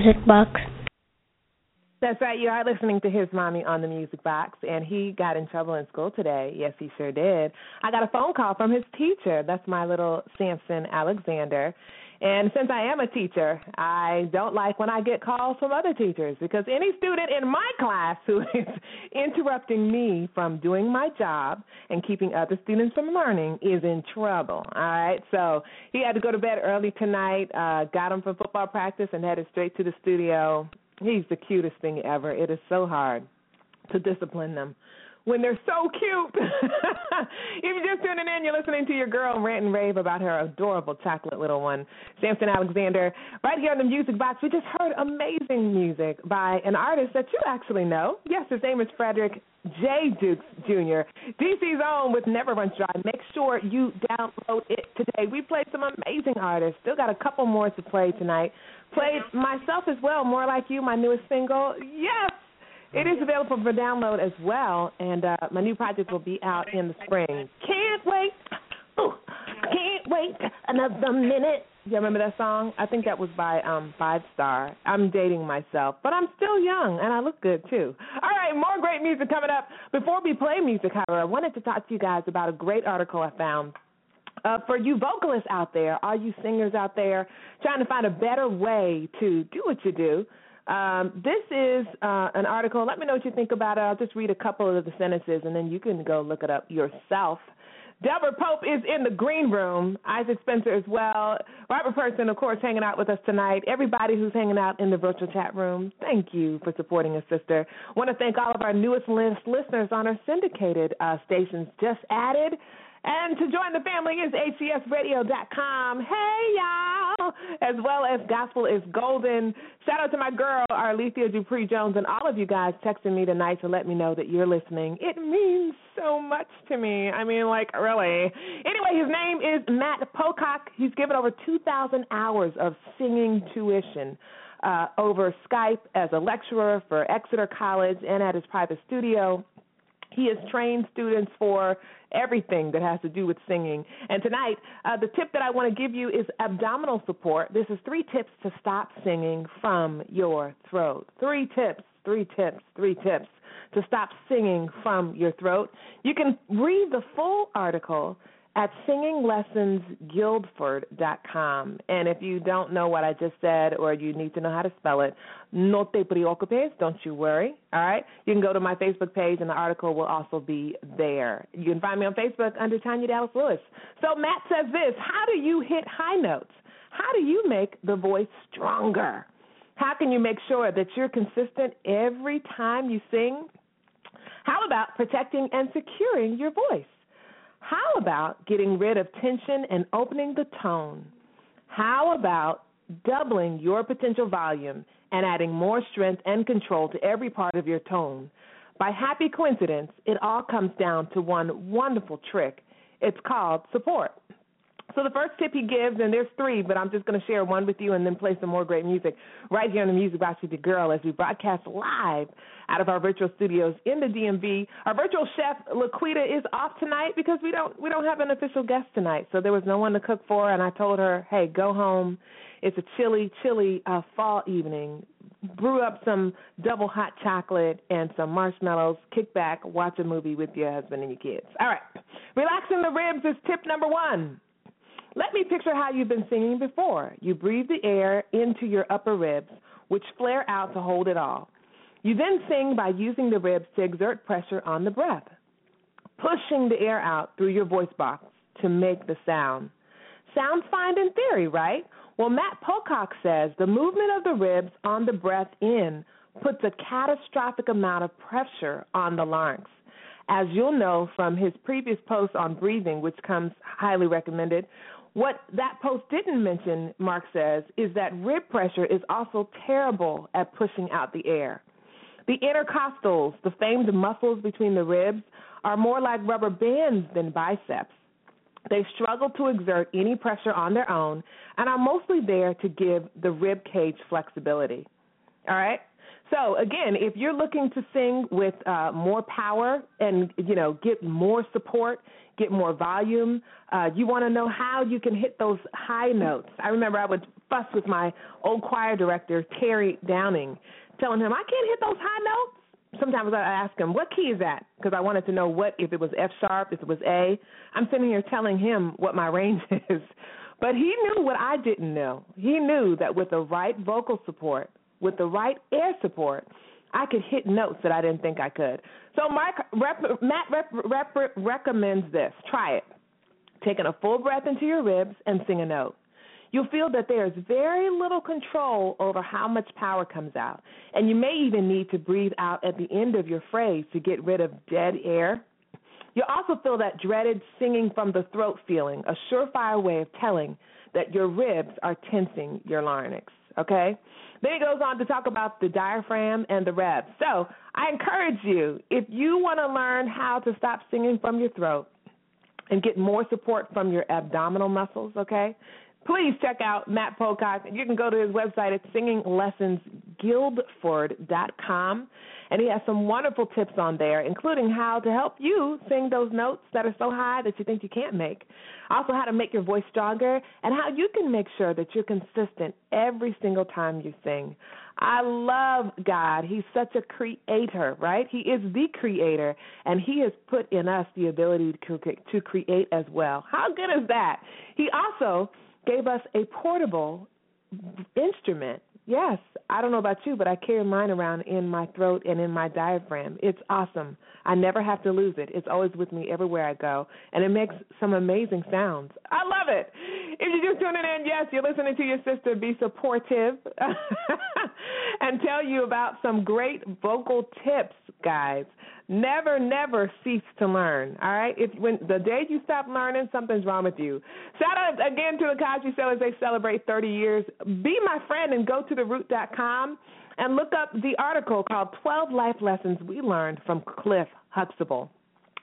Music box. That's right. You are listening to his mommy on the music box, and he got in trouble in school today. Yes, he sure did. I got a phone call from his teacher. That's my little Samson Alexander, And since I am a teacher, I don't like when I get calls from other teachers because any student in my class who (laughs) is interrupting me from doing my job and keeping other students from learning is in trouble. All right. So he had to go to bed early tonight, uh, got him from football practice and headed straight to the studio. He's the cutest thing ever. It is so hard to discipline them when they're so cute. (laughs) if you're just tuning in, you're listening to your girl rant and rave about her adorable chocolate little one, Samson Alexander. Right here on the Music Box, we just heard amazing music by an artist that you actually know. Yes, his name is Frederick J. Dukes Jr. DC's own with Never Runs Dry. Make sure you download it today. We played some amazing artists. Still got a couple more to play tonight. Played myself as well, More Like You, my newest single. Yes, it is available for download as well, and uh, my new project will be out in the spring. Can't wait. Ooh, can't wait another minute. You remember that song? I think that was by um Five Star. I'm dating myself, but I'm still young and I look good too. All right, more great music coming up. Before we play music, however, I wanted to talk to you guys about a great article I found uh, for you vocalists out there, all you singers out there trying to find a better way to do what you do. Um, this is uh, an article. Let me know what you think about it. I'll just read a couple of the sentences, and then you can go look it up yourself. Deborah Pope is in the green room. Isaac Spencer as well. Robert Person, of course, hanging out with us tonight. Everybody who's hanging out in the virtual chat room, thank you for supporting us, sister. want to thank all of our newest list listeners on our syndicated uh, stations just added. And to join the family is ACSRadio.com. Hey, y'all. As well as Gospel is Golden. Shout out to my girl, Arlethea Dupree Jones, and all of you guys texting me tonight to let me know that you're listening. It means so much to me. I mean, like, really. Anyway, his name is Matt Pocock. He's given over 2,000 hours of singing tuition. Uh, over Skype as a lecturer for Exeter College and at his private studio. He has trained students for everything that has to do with singing. And tonight, uh, the tip that I want to give you is abdominal support. This is three tips to stop singing from your throat. Three tips, three tips, three tips to stop singing from your throat. You can read the full article at singinglessonsguildford.com. And if you don't know what I just said or you need to know how to spell it, no te preocupes, don't you worry. All right? You can go to my Facebook page and the article will also be there. You can find me on Facebook under Tanya Dallas Lewis. So Matt says this How do you hit high notes? How do you make the voice stronger? How can you make sure that you're consistent every time you sing? How about protecting and securing your voice? How about getting rid of tension and opening the tone? How about doubling your potential volume and adding more strength and control to every part of your tone? By happy coincidence, it all comes down to one wonderful trick. It's called support. So the first tip he gives, and there's three, but I'm just going to share one with you and then play some more great music right here on the Music Box with the Girl as we broadcast live out of our virtual studios in the DMV. Our virtual chef Laquita is off tonight because we don't we don't have an official guest tonight, so there was no one to cook for, and I told her, hey, go home. It's a chilly, chilly uh, fall evening. Brew up some double hot chocolate and some marshmallows. Kick back, watch a movie with your husband and your kids. All right, relaxing the ribs is tip number one. Let me picture how you've been singing before. You breathe the air into your upper ribs, which flare out to hold it all. You then sing by using the ribs to exert pressure on the breath, pushing the air out through your voice box to make the sound. Sounds fine in theory, right? Well, Matt Pocock says the movement of the ribs on the breath in puts a catastrophic amount of pressure on the larynx. As you'll know from his previous post on breathing, which comes highly recommended, what that post didn't mention, Mark says, is that rib pressure is also terrible at pushing out the air. The intercostals, the famed muscles between the ribs, are more like rubber bands than biceps. They struggle to exert any pressure on their own and are mostly there to give the rib cage flexibility. All right? So again, if you're looking to sing with uh, more power and you know get more support, get more volume, uh, you want to know how you can hit those high notes. I remember I would fuss with my old choir director Terry Downing, telling him I can't hit those high notes. Sometimes I ask him, "What key is that?" Because I wanted to know what if it was F sharp, if it was A. I'm sitting here telling him what my (laughs) range is. But he knew what I didn't know. He knew that with the right vocal support, with the right air support, I could hit notes that I didn't think I could. So Mike, rep, Matt rep, rep, recommends this. Try it. Taking a full breath into your ribs and sing a note. You'll feel that there is very little control over how much power comes out. And you may even need to breathe out at the end of your phrase to get rid of dead air. You'll also feel that dreaded singing from the throat feeling, a surefire way of telling that your ribs are tensing your larynx. Okay? Then he goes on to talk about the diaphragm and the reps. So I encourage you, if you want to learn how to stop singing from your throat and get more support from your abdominal muscles, okay? Please check out Matt Pocock. You can go to his website at singinglessonsguildford.com, and he has some wonderful tips on there, including how to help you sing those notes that are so high that you think you can't make. Also, how to make your voice stronger, and how you can make sure that you're consistent every single time you sing. I love God. He's such a creator, right? He is the creator, and He has put in us the ability to, to create as well. How good is that? He also gave us a portable instrument. Yes, I don't know about you, but I carry mine around in my throat and in my diaphragm. It's awesome. I never have to lose it. It's always with me everywhere I go, and it makes some amazing sounds. I love it. If you're just tuning in, yes, you're listening to your sister be supportive (laughs) and tell you about some great vocal tips, guys. Never, never cease to learn. All right. If when the day you stop learning, something's wrong with you. Shout out again to Cosby Show as they celebrate 30 years. Be my friend and go to theroot.com and look up the article called 12 Life Lessons We Learned from Cliff Huxtable.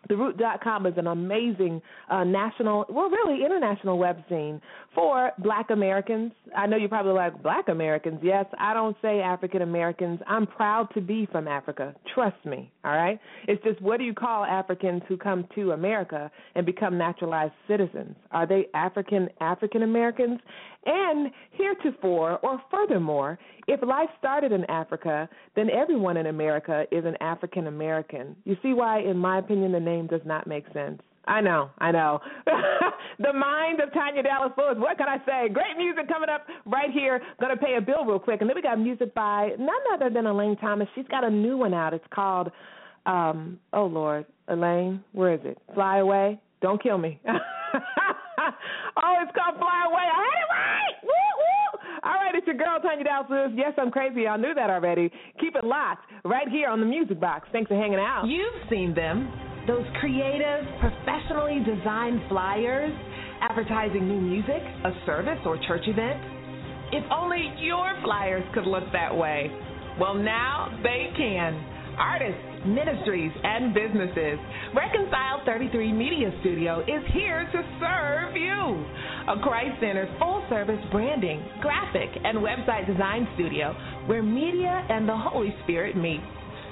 TheRoot.com is an amazing uh, national, well, really international web scene for Black Americans. I know you're probably like, Black Americans? Yes, I don't say African Americans. I'm proud to be from Africa. Trust me, all right? It's just what do you call Africans who come to America and become naturalized citizens? Are they African African Americans? And heretofore, or furthermore, if life started in Africa, then everyone in America is an African American. You see why, in my opinion, the name does not make sense. I know, I know. (laughs) the mind of Tanya Dallas Lewis. What can I say? Great music coming up right here. To pay a bill real quick, and then we got music by none other than Elaine Thomas. She's got a new one out. It's called, um, oh Lord, Elaine, where is it? Fly away. Don't kill me. (laughs) oh, it's called Fly Away. I had it right. Woo woo. All right, it's your girl Tanya Dallas Lewis. Yes, I'm crazy. I knew that already. Keep it locked right here on the Music Box. Thanks for hanging out. You've seen them. Those creative, professionally designed flyers advertising new music, a service, or church event. If only your flyers could look that way. Well, now they can. Artists, ministries, and businesses. Reconcile 33 Media Studio is here to serve you. A Christ Center full service branding, graphic, and website design studio where media and the Holy Spirit meet.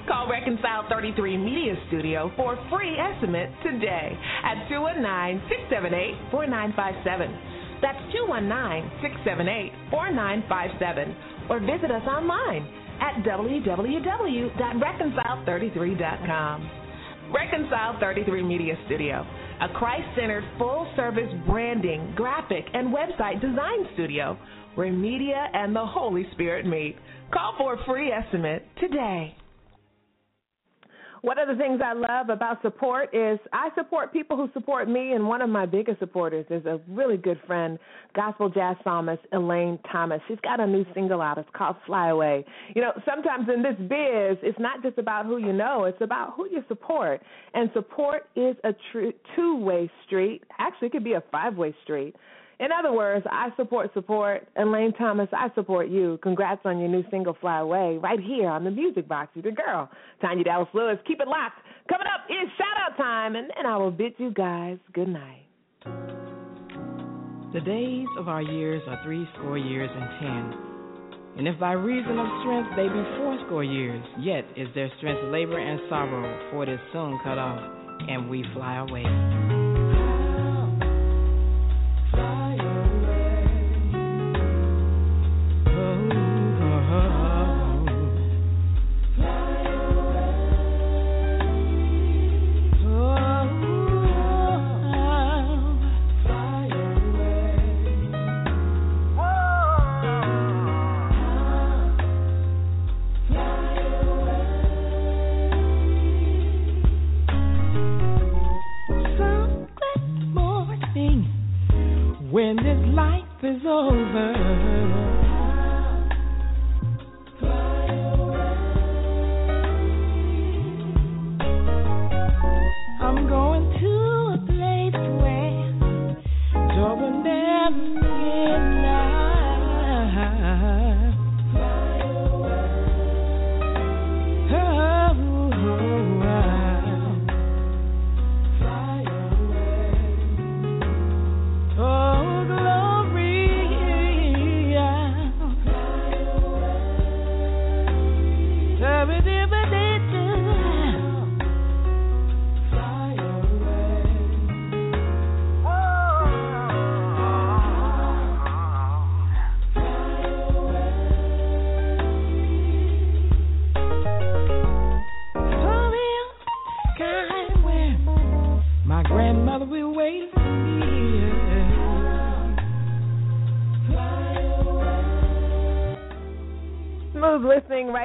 Call Reconcile 33 Media Studio for a free estimate today at 219 678 4957. That's 219 678 4957. Or visit us online at www.reconcile33.com. Reconcile 33 Media Studio, a Christ centered full service branding, graphic, and website design studio where media and the Holy Spirit meet. Call for a free estimate today. One of the things I love about support is I support people who support me, and one of my biggest supporters is a really good friend, gospel jazz psalmist Elaine Thomas. She's got a new single out. It's called Fly Away. You know, sometimes in this biz, it's not just about who you know, it's about who you support. And support is a tr- two way street. Actually, it could be a five way street. In other words, I support support. And Lane Thomas, I support you. Congrats on your new single, Fly Away, right here on the Music Box. You're the girl. Tanya Dallas Lewis. Keep it locked. Coming up is shout out time, and then I will bid you guys good night. The days of our years are three score years and ten. And if by reason of strength they be fourscore years, yet is their strength labor and sorrow, for it is soon cut off, and we fly away.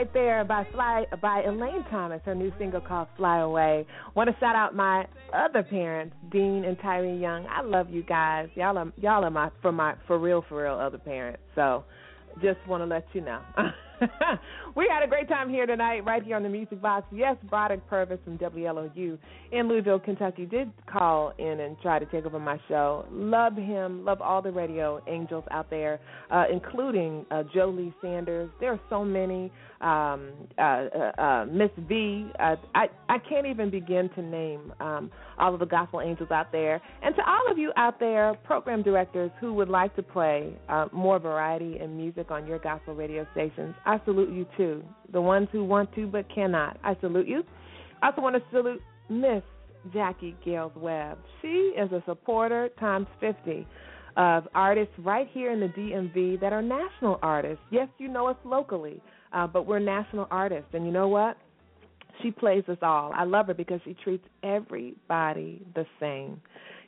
Right there by Fly by Elaine Thomas, her new single called Fly Away. Want to shout out my other parents, Dean and Tyree Young. I love you guys. Y'all are y'all are my for my for real for real other parents. So just want to let you know. (laughs) we had a great time here tonight, right here on the Music Box. Yes, Broderick Purvis from WLOU in Louisville, Kentucky, did call in and try to take over my show. Love him. Love all the radio angels out there, uh, including uh, Jolie Sanders. There are so many. Um, uh, uh, uh, Miss V. Uh, I I can't even begin to name um, all of the gospel angels out there, and to all of you out there, program directors who would like to play uh, more variety and music on your gospel radio stations. I salute you too. The ones who want to but cannot. I salute you. I also want to salute Miss Jackie Gales Webb. She is a supporter times 50 of artists right here in the DMV that are national artists. Yes, you know us locally, uh, but we're national artists. And you know what? She plays us all. I love her because she treats everybody the same.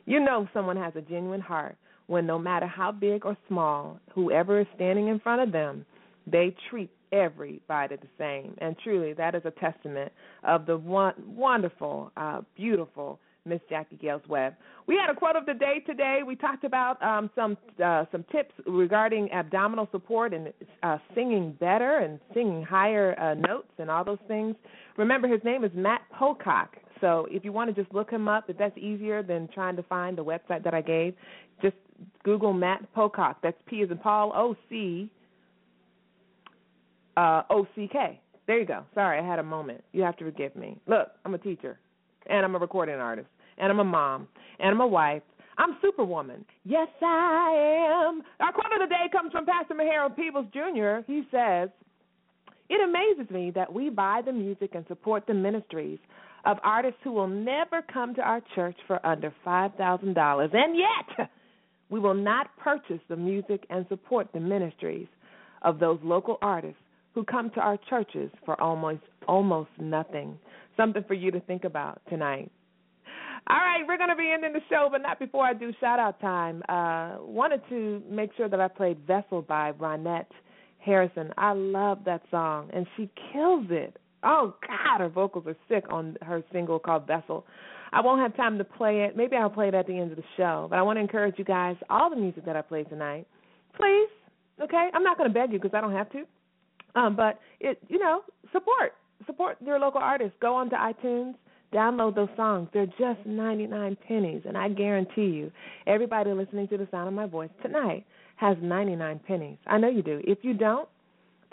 You know someone has a genuine heart when no matter how big or small, whoever is standing in front of them, they treat everybody the same. And truly, that is a testament of the one, wonderful, uh, beautiful Miss Jackie Gales Webb. We had a quote of the day today. We talked about um, some uh, some tips regarding abdominal support and uh, singing better and singing higher uh, notes and all those things. Remember, his name is Matt Pocock. So if you want to just look him up, if that's easier than trying to find the website that I gave, just Google Matt Pocock. That's P as in Paul O C uh, O C K. There you go. Sorry, I had a moment. You have to forgive me. Look, I'm a teacher, and I'm a recording artist, and I'm a mom, and I'm a wife. I'm Superwoman. Yes, I am. Our quote of the day comes from Pastor Maharo Peebles Jr. He says, It amazes me that we buy the music and support the ministries of artists who will never come to our church for under $5,000. And yet, we will not purchase the music and support the ministries of those local artists who come to our churches for almost almost nothing. Something for you to think about tonight. All right, we're going to be ending the show, but not before I do shout out time. Uh, wanted to make sure that I played Vessel by Ronette Harrison. I love that song, and she kills it. Oh, God, her vocals are sick on her single called Vessel. I won't have time to play it. Maybe I'll play it at the end of the show. But I want to encourage you guys, all the music that I play tonight, please, okay? I'm not going to beg you because I don't have to. Um, but it, you know, support support your local artists. Go onto iTunes, download those songs. They're just 99 pennies, and I guarantee you, everybody listening to the sound of my voice tonight has 99 pennies. I know you do. If you don't,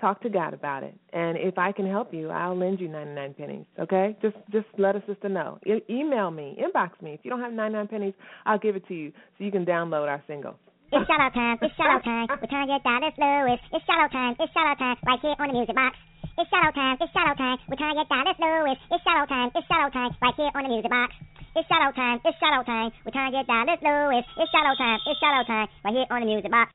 talk to God about it. And if I can help you, I'll lend you 99 pennies. Okay? Just just let a sister know. E- email me, inbox me. If you don't have 99 pennies, I'll give it to you so you can download our single. It's shallow time, it's shallow time. We're trying to get Dallas Lewis. It's shallow time, it's out time. Right here on the music box. It's out time, it's out time. We're trying to get Dallas Lewis. It's out time, it's out time. Right here on the music box. It's out time, it's out time. We're trying to get Dallas Lewis. It's out time, it's out time. Right here on the music box.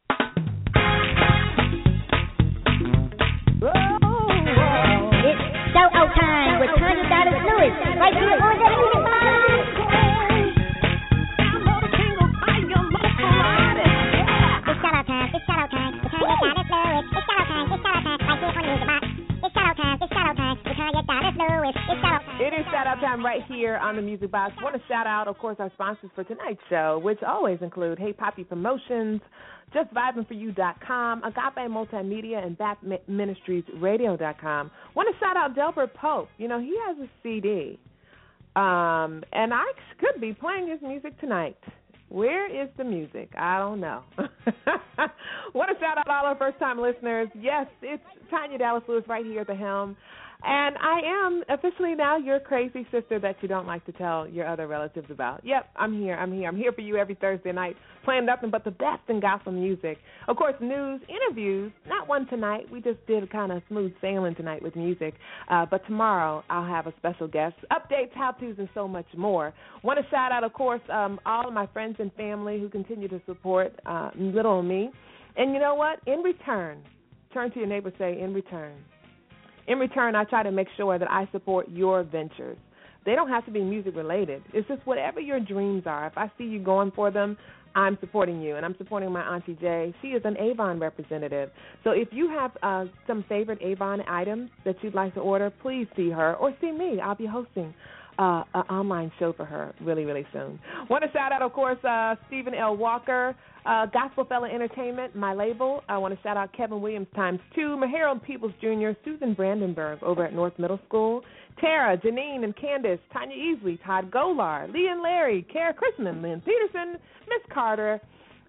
It's shout out time with Tanya Dallas Lewis. Right here on the music box. It's out time, it's out time. Get Dallas Lewis. It's out time, it's out time. Right here on the music box. It's it's shout out time. It is shout out time right here on the Music Box. want to shout out, of course, our sponsors for tonight's show, which always include Hey Poppy Promotions, JustVibingForYou.com, Agape Multimedia, and BapMinistriesRadio.com. Want to shout out Delbert Pope. You know, he has a CD, um, and I could be playing his music tonight. Where is the music? I don't know. (laughs) Want to shout out all our first time listeners. Yes, it's Tanya Dallas Lewis right here at the helm. And I am officially now your crazy sister that you don't like to tell your other relatives about. Yep, I'm here. I'm here. I'm here for you every Thursday night, playing nothing but the best in gospel music. Of course, news, interviews. Not one tonight. We just did kind of smooth sailing tonight with music. Uh, but tomorrow I'll have a special guest, updates, how tos, and so much more. Want to shout out, of course, um, all of my friends and family who continue to support uh, little me. And you know what? In return, turn to your neighbor, say, in return. In return, I try to make sure that I support your ventures. They don't have to be music related. It's just whatever your dreams are. If I see you going for them, I'm supporting you, and I'm supporting my auntie Jay. She is an Avon representative. So if you have uh, some favorite Avon items that you'd like to order, please see her or see me. I'll be hosting uh, an online show for her really, really soon. Want to shout out, of course, uh, Stephen L. Walker, uh, Gospel Fella Entertainment, my label. I want to shout out Kevin Williams times two, Maharold Peoples Jr., Susan Brandenburg over at North Middle School, Tara, Janine, and Candace, Tanya Easley, Todd Golar, Lee and Larry, Kara Chrisman, Lynn Peterson, Miss Carter,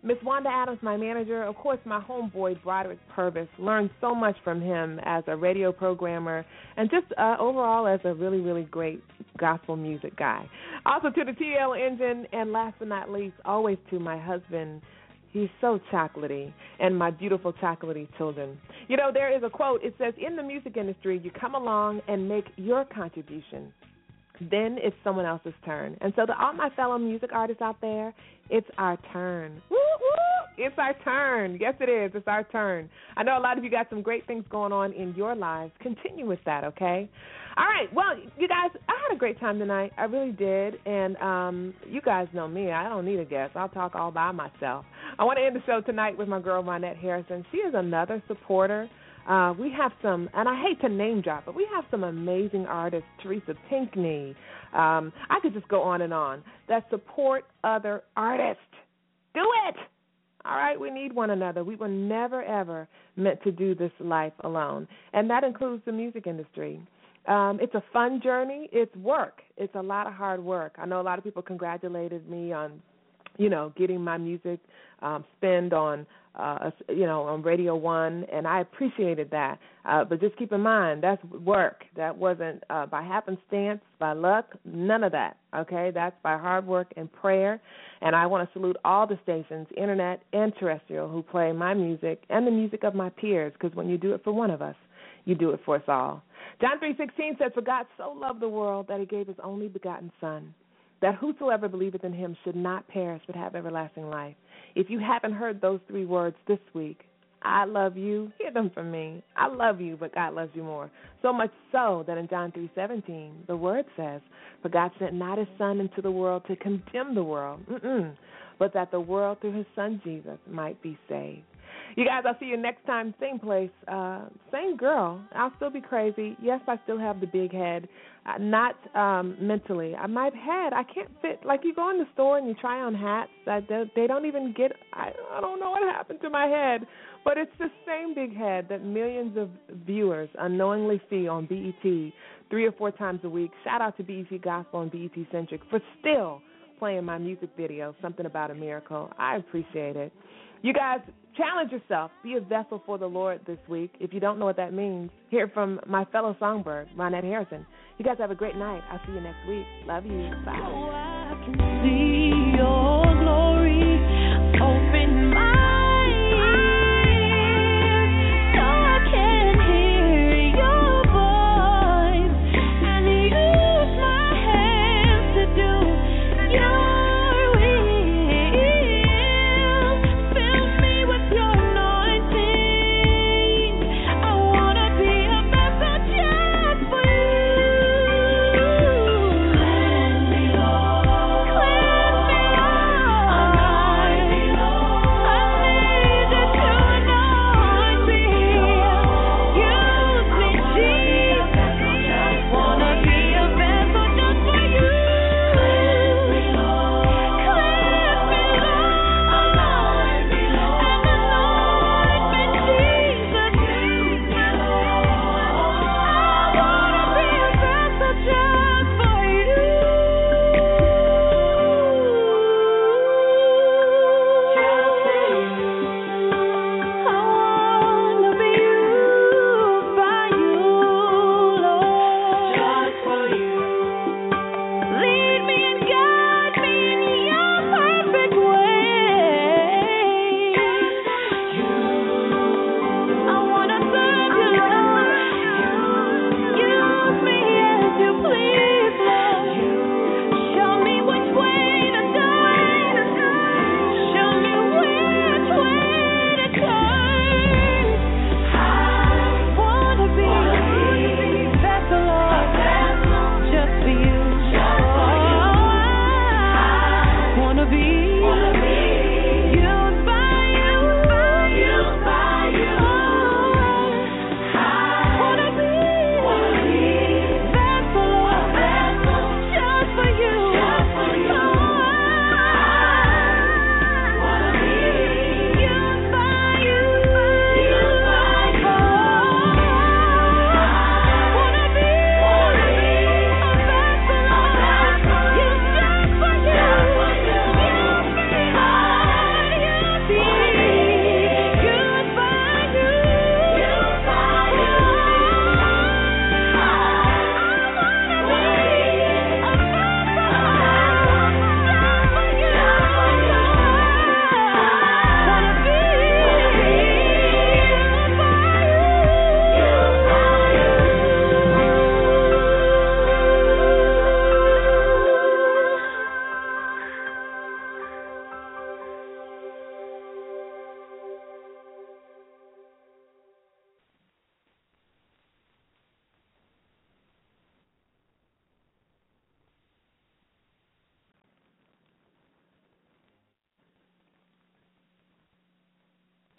Miss Wanda Adams, my manager, of course, my homeboy Broderick Purvis. Learned so much from him as a radio programmer and just uh, overall as a really, really great gospel music guy. Also to the TL engine, and last but not least, always to my husband. He's so chocolatey, and my beautiful chocolatey children. You know, there is a quote. It says, In the music industry, you come along and make your contribution then it's someone else's turn. And so, to all my fellow music artists out there, it's our turn. Woo! It's our turn. Yes, it is. It's our turn. I know a lot of you got some great things going on in your lives. Continue with that, okay? All right. Well, you guys, I had a great time tonight. I really did. And um, you guys know me. I don't need a guest. I'll talk all by myself. I want to end the show tonight with my girl, Ronette Harrison. She is another supporter. Uh, we have some, and I hate to name drop, but we have some amazing artists. Teresa Pinkney. Um, I could just go on and on that support other artists. Do it. All right, we need one another. We were never ever meant to do this life alone, and that includes the music industry. Um, it's a fun journey. It's work. It's a lot of hard work. I know a lot of people congratulated me on, you know, getting my music um, spend on uh, you know, on Radio One, and I appreciated that. Uh, but just keep in mind, that's work. That wasn't uh, by happenstance, by luck, none of that. Okay, that's by hard work and prayer. And I want to salute all the stations, internet and terrestrial, who play my music and the music of my peers. Because when you do it for one of us, you do it for us all. John three sixteen says, "For God so loved the world that He gave His only begotten Son." That whosoever believeth in him should not perish but have everlasting life. If you haven't heard those three words this week, I love you. Hear them from me. I love you, but God loves you more. So much so that in John three seventeen, the word says, "For God sent not His Son into the world to condemn the world, but that the world through His Son Jesus might be saved." You guys, I'll see you next time, same place, uh, same girl. I'll still be crazy. Yes, I still have the big head. Uh, not um mentally. I my head, I can't fit. Like you go in the store and you try on hats. That they, they don't even get. I I don't know what happened to my head, but it's the same big head that millions of viewers unknowingly see on BET three or four times a week. Shout out to BET Gospel and BET Centric for still playing my music video, Something About a Miracle. I appreciate it. You guys, challenge yourself. Be a vessel for the Lord this week. If you don't know what that means, hear from my fellow songbird, Ronette Harrison. You guys have a great night. I'll see you next week. Love you. Bye. your